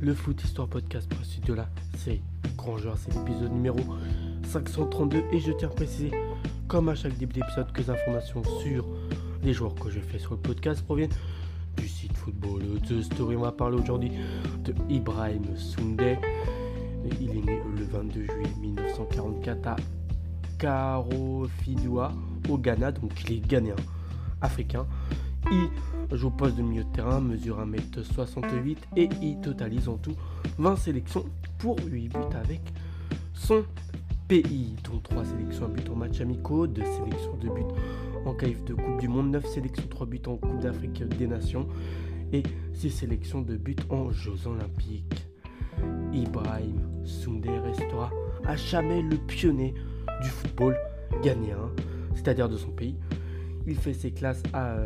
le Foot Histoire Podcast pour de la série Grand Joueur. C'est l'épisode numéro 532 et je tiens à préciser, comme à chaque début d'épisode, que les informations sur les joueurs que je fais sur le podcast proviennent du site Football The Story. On va parler aujourd'hui de Ibrahim Soundé. Il est né le 22 juillet 1944 à Karofidua au Ghana, donc il est ghanéen, africain. Il joue au poste de milieu de terrain, mesure 1m68 et il totalise en tout 20 sélections pour 8 buts avec son pays, dont 3 sélections à but en match amicaux, 2 sélections de buts en qualif de Coupe du Monde, 9 sélections 3 buts en Coupe d'Afrique des Nations et 6 sélections de buts en Jeux Olympiques. Ibrahim Soundé restera à jamais le pionnier du football ghanéen, c'est-à-dire de son pays. Il fait ses classes à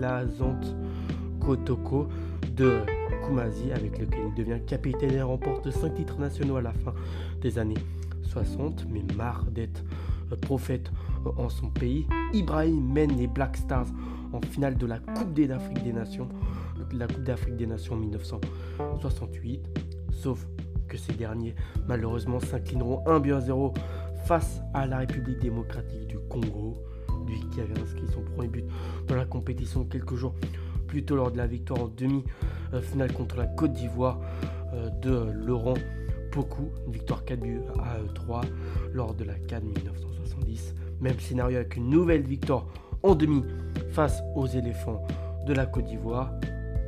l'Azante Kotoko de Kumazi, avec lequel il devient capitaine et remporte 5 titres nationaux à la fin des années 60. Mais marre d'être prophète en son pays, Ibrahim mène les Black Stars en finale de la Coupe d'Afrique des Nations, la Coupe d'Afrique des Nations en 1968. Sauf que ces derniers, malheureusement, s'inclineront 1 but à 0 face à la République démocratique du Congo, lui qui son premier but dans la compétition quelques jours plus tôt lors de la victoire en demi-finale contre la Côte d'Ivoire euh, de Laurent Pocou, une victoire 4 buts à 3 lors de la Cannes 1970. Même scénario avec une nouvelle victoire en demi face aux éléphants de la Côte d'Ivoire.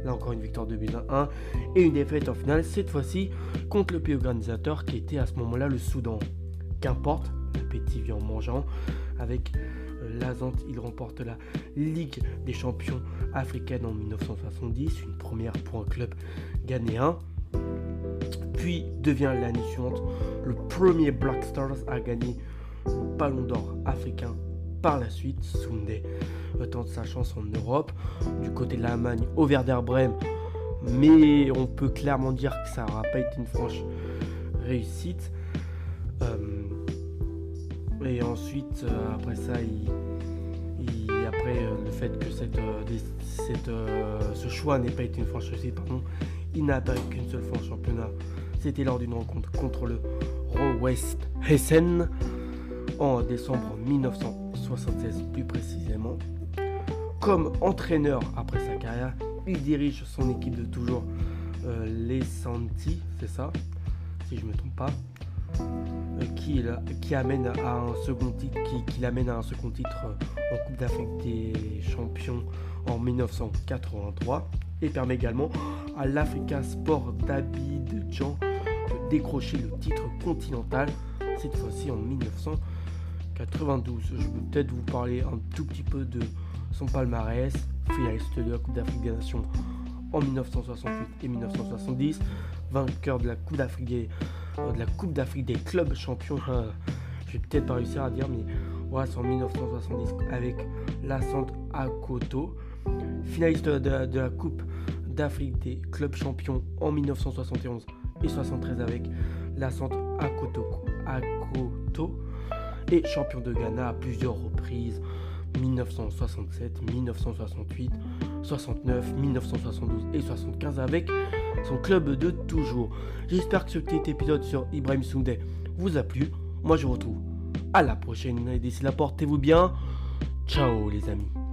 Là encore une victoire de buts à 1 et une défaite en finale, cette fois-ci contre le pays organisateur qui était à ce moment-là le Soudan. Qu'importe, en mangeant. Avec euh, l'Azante, il remporte la Ligue des champions africaine en 1970, une première pour un club ghanéen. Puis devient l'année suivante le premier Black Stars à gagner le Ballon d'Or africain par la suite. Sunday tente sa chance en Europe, du côté de l'Allemagne au Werder Bremen, mais on peut clairement dire que ça n'aura pas été une franche réussite. Euh, et ensuite, euh, après ça, après euh, le fait que cette, cette, ce choix n'ait pas été une franche réussite, pardon, il n'a eu qu'une seule fois en championnat. C'était lors d'une rencontre contre le West Hessen en décembre 1976 plus précisément. Comme entraîneur après sa carrière, il dirige son équipe de toujours, euh, les Santi, c'est ça, si je ne me trompe pas, euh, qui, amène à un second titre, qui, l'amène à un second titre euh, en Coupe d'Afrique des Champions en 1983 et permet également à l'Africa Sport d'Abidjan de décrocher le titre continental, cette fois-ci en 1992. Je vais peut-être vous parler un tout petit peu de son palmarès, finaliste de la Coupe d'Afrique des Nations en 1968 et 1970, vainqueur de la Coupe d'Afrique des, de la Coupe d'Afrique des clubs champions. Euh, je vais peut-être pas réussir à dire, mais voilà, c'est en 1970 avec la Centre Akoto, finaliste de, la Coupe d'Afrique des clubs champions en 1971 et 73 avec la Centre Akoto, Akoto et champion de Ghana à plusieurs reprises 1967, 1968, 69, 1972 et 75 avec son club de toujours. J'espère que ce petit épisode sur Ibrahim Soundé vous a plu. Moi je vous retrouve à la prochaine et d'ici là portez-vous bien. Ciao les amis.